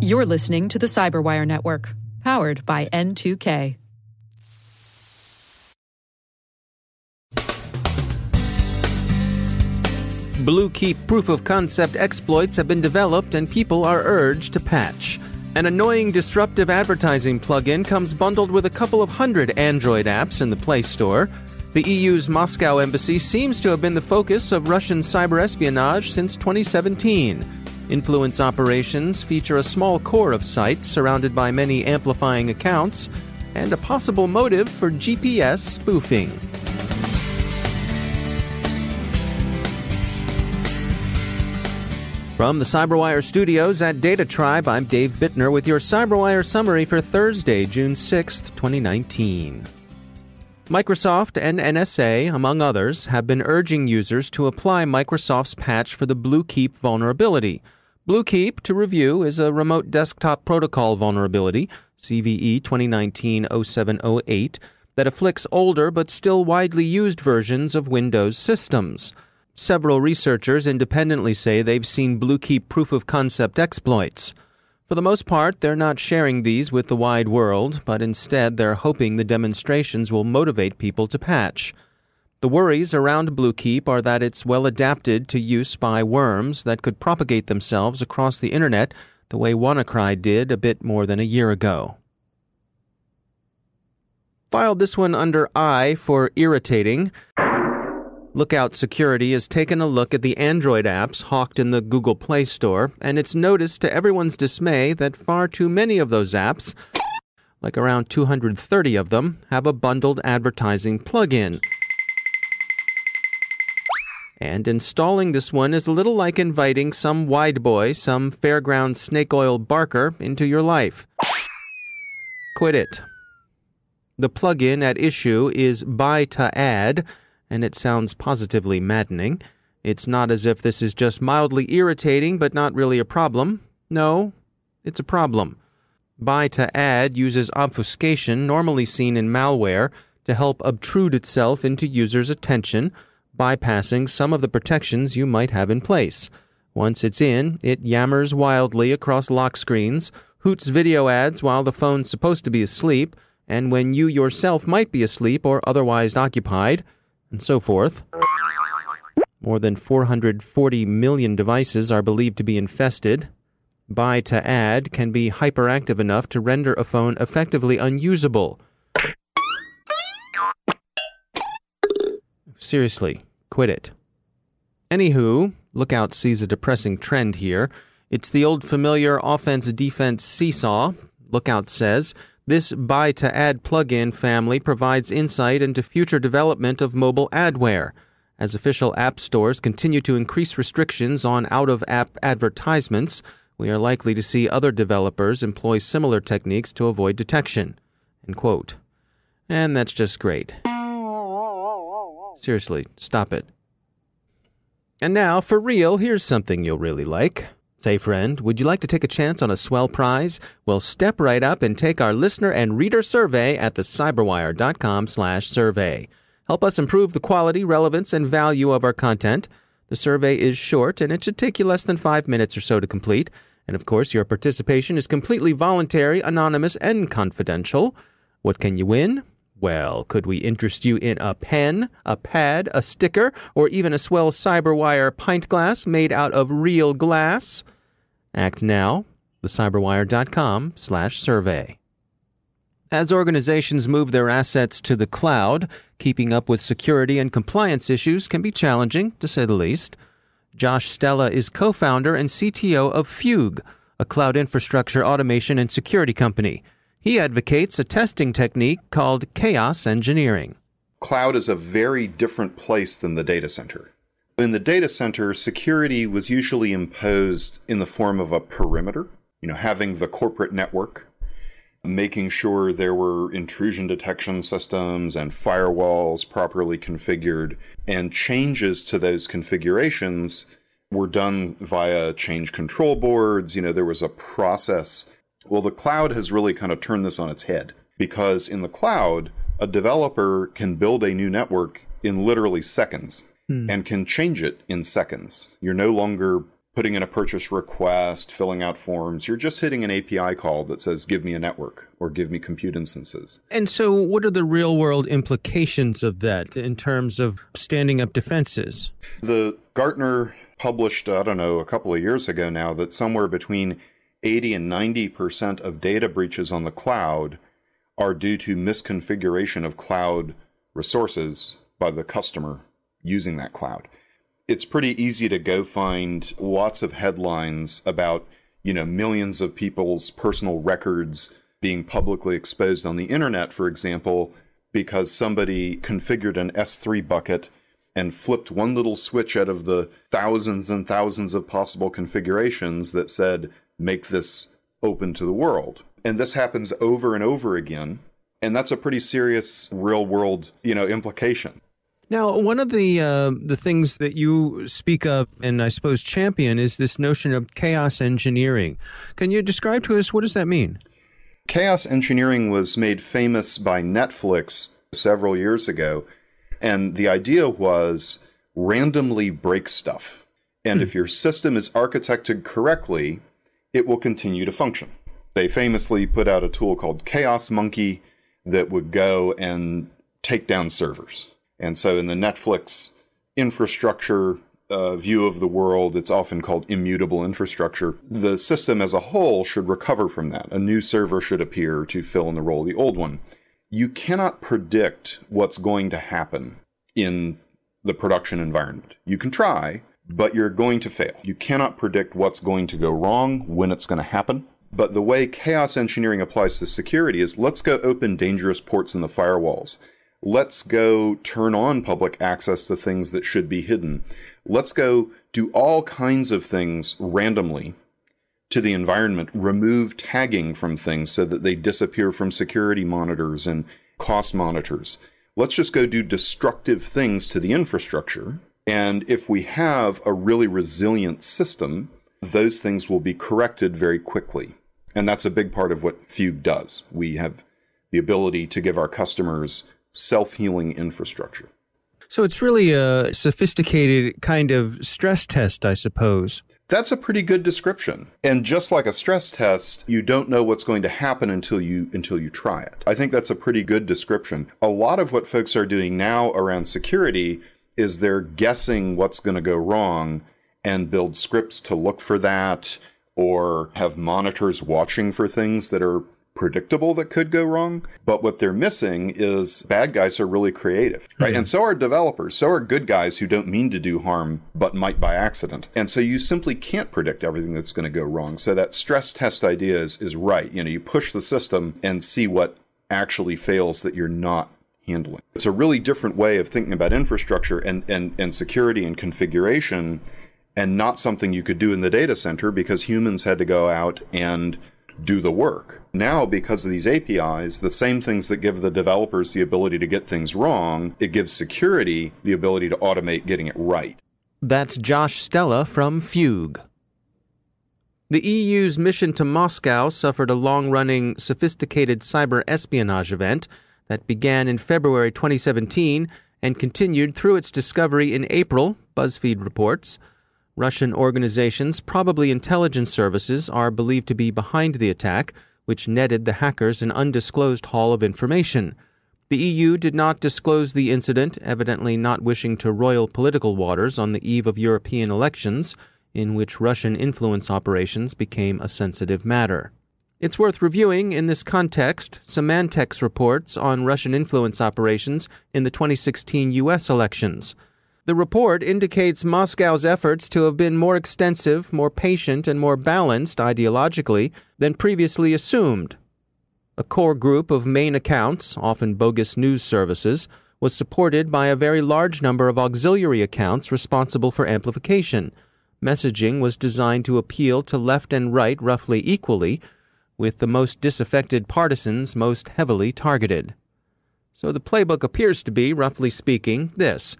You're listening to the Cyberwire Network, powered by N2K. Bluekeep proof of concept exploits have been developed and people are urged to patch. An annoying disruptive advertising plugin comes bundled with a couple of hundred Android apps in the Play Store. The EU's Moscow embassy seems to have been the focus of Russian cyber espionage since 2017. Influence operations feature a small core of sites surrounded by many amplifying accounts and a possible motive for GPS spoofing. From the CyberWire studios at Data Tribe, I'm Dave Bittner with your CyberWire summary for Thursday, June 6th, 2019. Microsoft and NSA, among others, have been urging users to apply Microsoft's patch for the Bluekeep vulnerability. Bluekeep, to review, is a remote desktop protocol vulnerability, CVE 2019 0708, that afflicts older but still widely used versions of Windows systems. Several researchers independently say they've seen Bluekeep proof of concept exploits. For the most part, they're not sharing these with the wide world, but instead they're hoping the demonstrations will motivate people to patch. The worries around Bluekeep are that it's well adapted to use by worms that could propagate themselves across the internet the way WannaCry did a bit more than a year ago. Filed this one under I for irritating. Lookout Security has taken a look at the Android apps hawked in the Google Play Store, and it's noticed to everyone's dismay that far too many of those apps, like around 230 of them, have a bundled advertising plugin. And installing this one is a little like inviting some wide boy, some fairground snake oil barker into your life. Quit it. The plugin at issue is BeiTaAd and it sounds positively maddening. It's not as if this is just mildly irritating but not really a problem. No, it's a problem. BeiTaAd uses obfuscation normally seen in malware to help obtrude itself into users' attention, bypassing some of the protections you might have in place. Once it's in, it yammers wildly across lock screens, hoots video ads while the phone's supposed to be asleep, and when you yourself might be asleep or otherwise occupied, and so forth. More than 440 million devices are believed to be infested. BeiTaAd can be hyperactive enough to render a phone effectively unusable. Seriously, quit it. Anywho, Lookout sees a depressing trend here. It's the old familiar offense defense seesaw. Lookout says this BeiTaAd plugin family provides insight into future development of mobile adware. As official app stores continue to increase restrictions on out of app advertisements, we are likely to see other developers employ similar techniques to avoid detection. And that's just great. Seriously, stop it. And now, for real, here's something you'll really like. Say, friend, would you like to take a chance on a swell prize? Well, step right up and take our listener and reader survey at thecyberwire.com slash survey. Help us improve the quality, relevance, and value of our content. The survey is short, and it should take you less than five minutes or so to complete. And of course, your participation is completely voluntary, anonymous, and confidential. What can you win? Well, could we interest you in a pen, a pad, a sticker, or even a swell cyberwire pint glass made out of real glass? Act now, thecyberwire.com slash survey. As organizations move their assets to the cloud, keeping up with security and compliance issues can be challenging, to say the least. Josh Stella is co-founder and CTO of Fugue, a cloud infrastructure automation and security company. He advocates a testing technique called chaos engineering. Cloud is a very different place than the data center. In the data center, security was usually imposed in the form of a perimeter, you know, having the corporate network, making sure there were intrusion detection systems and firewalls properly configured, and changes to those configurations were done via change control boards. You know, there was a process well, the cloud has really kind of turned this on its head because in the cloud, a developer can build a new network in literally seconds hmm. and can change it in seconds. You're no longer putting in a purchase request, filling out forms. You're just hitting an API call that says, give me a network or give me compute instances. And so, what are the real world implications of that in terms of standing up defenses? The Gartner published, I don't know, a couple of years ago now that somewhere between 80 and 90% of data breaches on the cloud are due to misconfiguration of cloud resources by the customer using that cloud. It's pretty easy to go find lots of headlines about, you know, millions of people's personal records being publicly exposed on the internet, for example, because somebody configured an S3 bucket and flipped one little switch out of the thousands and thousands of possible configurations that said, make this open to the world. And this happens over and over again. And that's a pretty serious real world, you know, implication. Now, one of the uh, the things that you speak of and I suppose champion is this notion of chaos engineering. Can you describe to us what does that mean? Chaos engineering was made famous by Netflix several years ago, and the idea was randomly break stuff. And hmm. if your system is architected correctly, it will continue to function. They famously put out a tool called Chaos Monkey that would go and take down servers. And so in the Netflix infrastructure uh, view of the world, it's often called immutable infrastructure. The system as a whole should recover from that. A new server should appear to fill in the role of the old one. You cannot predict what's going to happen in the production environment. You can try, but you're going to fail. You cannot predict what's going to go wrong, when it's going to happen. But the way chaos engineering applies to security is let's go open dangerous ports in the firewalls. Let's go turn on public access to things that should be hidden. Let's go do all kinds of things randomly to the environment, remove tagging from things so that they disappear from security monitors and cost monitors. Let's just go do destructive things to the infrastructure. And if we have a really resilient system, those things will be corrected very quickly. And that's a big part of what Fugue does. We have the ability to give our customers self healing infrastructure. So it's really a sophisticated kind of stress test, I suppose. That's a pretty good description. And just like a stress test, you don't know what's going to happen until you until you try it. I think that's a pretty good description. A lot of what folks are doing now around security is they're guessing what's going to go wrong and build scripts to look for that or have monitors watching for things that are predictable that could go wrong. But what they're missing is bad guys are really creative, right? Mm-hmm. And so are developers. So are good guys who don't mean to do harm, but might by accident. And so you simply can't predict everything that's going to go wrong. So that stress test idea is, is right. You know, you push the system and see what actually fails that you're not handling. It's a really different way of thinking about infrastructure and, and, and security and configuration and not something you could do in the data center because humans had to go out and do the work. Now, because of these APIs, the same things that give the developers the ability to get things wrong, it gives security the ability to automate getting it right. That's Josh Stella from Fugue. The EU's mission to Moscow suffered a long running, sophisticated cyber espionage event that began in February 2017 and continued through its discovery in April, BuzzFeed reports. Russian organizations, probably intelligence services, are believed to be behind the attack, which netted the hackers an undisclosed haul of information. The EU did not disclose the incident, evidently not wishing to roil political waters on the eve of European elections, in which Russian influence operations became a sensitive matter. It's worth reviewing in this context Symantec's reports on Russian influence operations in the 2016 U.S. elections. The report indicates Moscow's efforts to have been more extensive, more patient, and more balanced ideologically than previously assumed. A core group of main accounts, often bogus news services, was supported by a very large number of auxiliary accounts responsible for amplification. Messaging was designed to appeal to left and right roughly equally, with the most disaffected partisans most heavily targeted. So the playbook appears to be, roughly speaking, this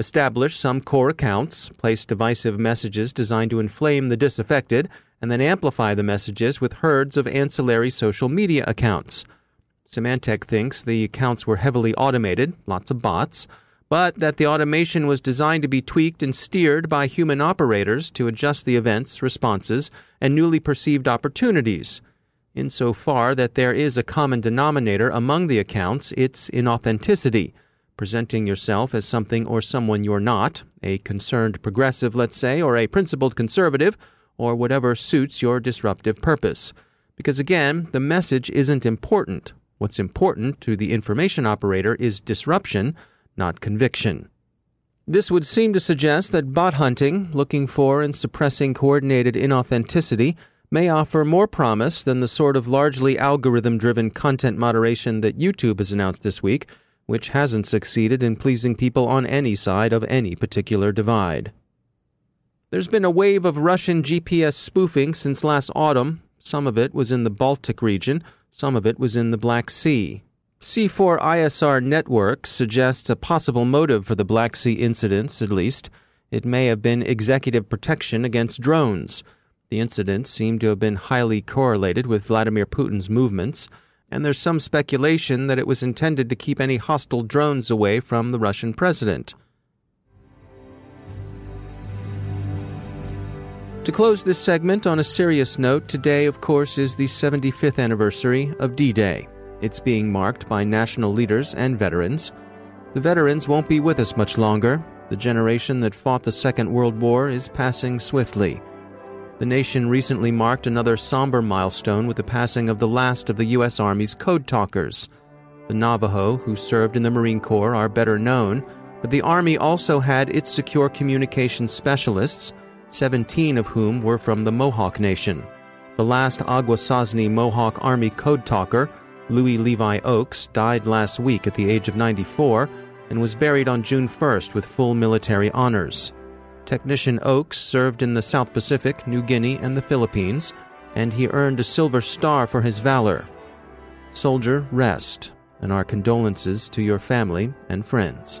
establish some core accounts, place divisive messages designed to inflame the disaffected, and then amplify the messages with herds of ancillary social media accounts. Symantec thinks the accounts were heavily automated, lots of bots, but that the automation was designed to be tweaked and steered by human operators to adjust the events, responses, and newly perceived opportunities. Insofar that there is a common denominator among the accounts, it's inauthenticity, presenting yourself as something or someone you're not, a concerned progressive, let's say, or a principled conservative, or whatever suits your disruptive purpose. Because again, the message isn't important. What's important to the information operator is disruption, not conviction. This would seem to suggest that bot hunting, looking for and suppressing coordinated inauthenticity, may offer more promise than the sort of largely algorithm driven content moderation that YouTube has announced this week, which hasn't succeeded in pleasing people on any side of any particular divide. There's been a wave of Russian GPS spoofing since last autumn. Some of it was in the Baltic region, some of it was in the Black Sea. C4 ISR Networks suggests a possible motive for the Black Sea incidents, at least. It may have been executive protection against drones. The incidents seem to have been highly correlated with Vladimir Putin's movements and there's some speculation that it was intended to keep any hostile drones away from the Russian president. To close this segment on a serious note, today, of course, is the 75th anniversary of D Day. It's being marked by national leaders and veterans. The veterans won't be with us much longer. The generation that fought the Second World War is passing swiftly. The nation recently marked another somber milestone with the passing of the last of the U.S. Army's code talkers. The Navajo, who served in the Marine Corps, are better known, but the Army also had its secure communications specialists, 17 of whom were from the Mohawk Nation. The last Akwesasne Mohawk Army code talker, Louis Levi Oakes, died last week at the age of 94 and was buried on June 1st with full military honors. Technician Oakes served in the South Pacific, New Guinea, and the Philippines, and he earned a Silver Star for his valor. Soldier, rest, and our condolences to your family and friends.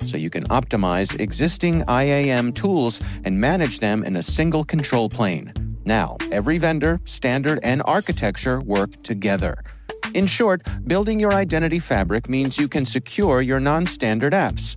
so you can optimize existing IAM tools and manage them in a single control plane. Now, every vendor, standard, and architecture work together. In short, building your identity fabric means you can secure your non standard apps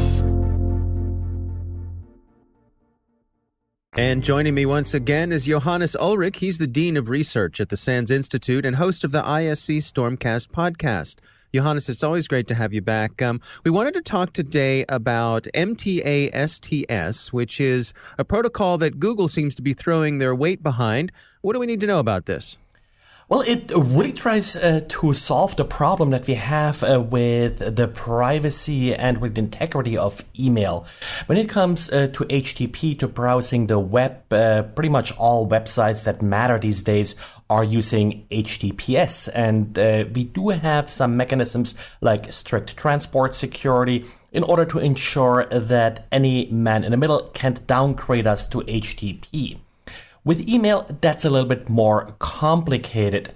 And joining me once again is Johannes Ullrich. He's the Dean of Research at the SANS Institute and host of the ISC Stormcast podcast. Johannes, it's always great to have you back. Um, we wanted to talk today about MTA STS, which is a protocol that Google seems to be throwing their weight behind. What do we need to know about this? Well, it really tries uh, to solve the problem that we have uh, with the privacy and with the integrity of email. When it comes uh, to HTTP, to browsing the web, uh, pretty much all websites that matter these days are using HTTPS. And uh, we do have some mechanisms like strict transport security in order to ensure that any man in the middle can't downgrade us to HTTP. With email, that's a little bit more complicated.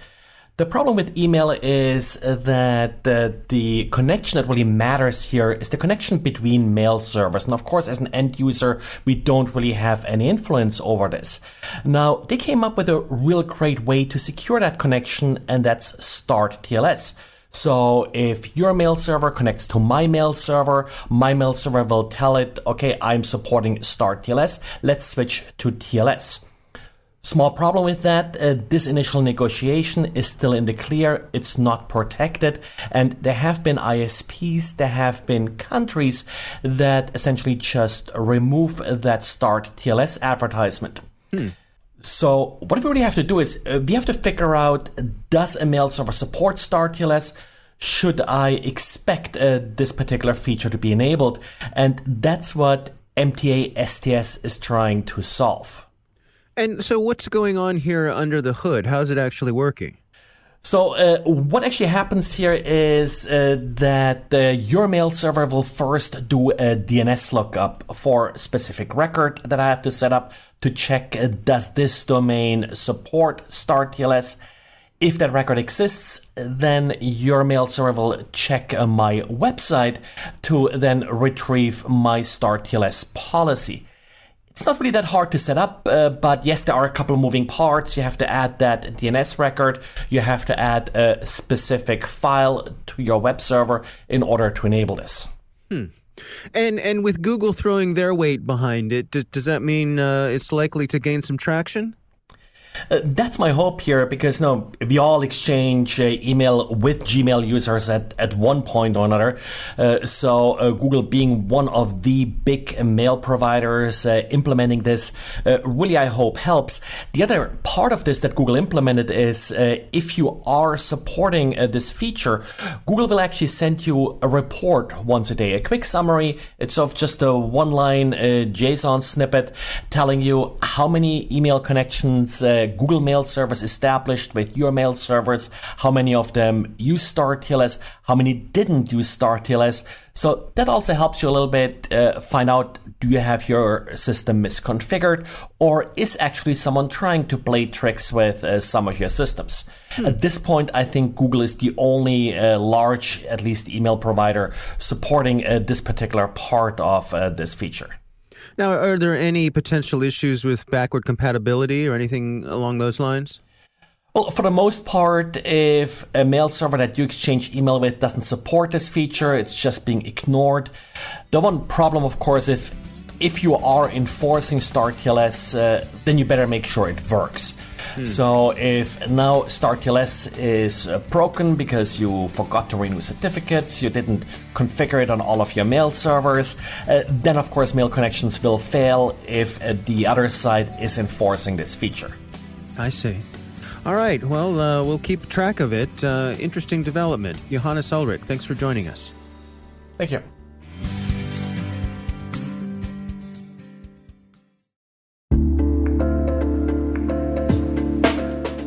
The problem with email is that the, the connection that really matters here is the connection between mail servers. And of course, as an end user, we don't really have any influence over this. Now, they came up with a real great way to secure that connection, and that's Start TLS. So if your mail server connects to my mail server, my mail server will tell it, okay, I'm supporting Start TLS. Let's switch to TLS. Small problem with that, uh, this initial negotiation is still in the clear, it's not protected, and there have been ISPs, there have been countries that essentially just remove that start TLS advertisement. Hmm. So, what we really have to do is uh, we have to figure out does a mail server support start TLS? Should I expect uh, this particular feature to be enabled? And that's what MTA STS is trying to solve. And so, what's going on here under the hood? How's it actually working? So, uh, what actually happens here is uh, that uh, your mail server will first do a DNS lookup for a specific record that I have to set up to check uh, does this domain support StartTLS. If that record exists, then your mail server will check uh, my website to then retrieve my StartTLS policy. It's not really that hard to set up, uh, but yes, there are a couple of moving parts. You have to add that DNS record. You have to add a specific file to your web server in order to enable this. Hmm. And and with Google throwing their weight behind it, does, does that mean uh, it's likely to gain some traction? Uh, that's my hope here because no, we all exchange uh, email with Gmail users at, at one point or another. Uh, so uh, Google being one of the big mail providers uh, implementing this uh, really I hope helps. The other part of this that Google implemented is if you are supporting this feature, Google will actually send you a report once a day, a quick summary. It's of just a one line JSON snippet telling you how many email connections Google Mail service established with your mail servers, how many of them use StartTLS, how many didn't use StartTLS. So that also helps you a little bit uh, find out do you have your system misconfigured or is actually someone trying to play tricks with uh, some of your systems. Hmm. At this point, I think Google is the only uh, large, at least email provider supporting uh, this particular part of uh, this feature. Now, are there any potential issues with backward compatibility or anything along those lines? Well, for the most part, if a mail server that you exchange email with doesn't support this feature, it's just being ignored. The one problem, of course, if if you are enforcing StartTLS, uh, then you better make sure it works. Hmm. So if now StartTLS is uh, broken because you forgot to renew certificates, you didn't configure it on all of your mail servers, uh, then of course mail connections will fail if uh, the other side is enforcing this feature. I see. All right, well, uh, we'll keep track of it. Uh, interesting development. Johannes Ullrich, thanks for joining us. Thank you.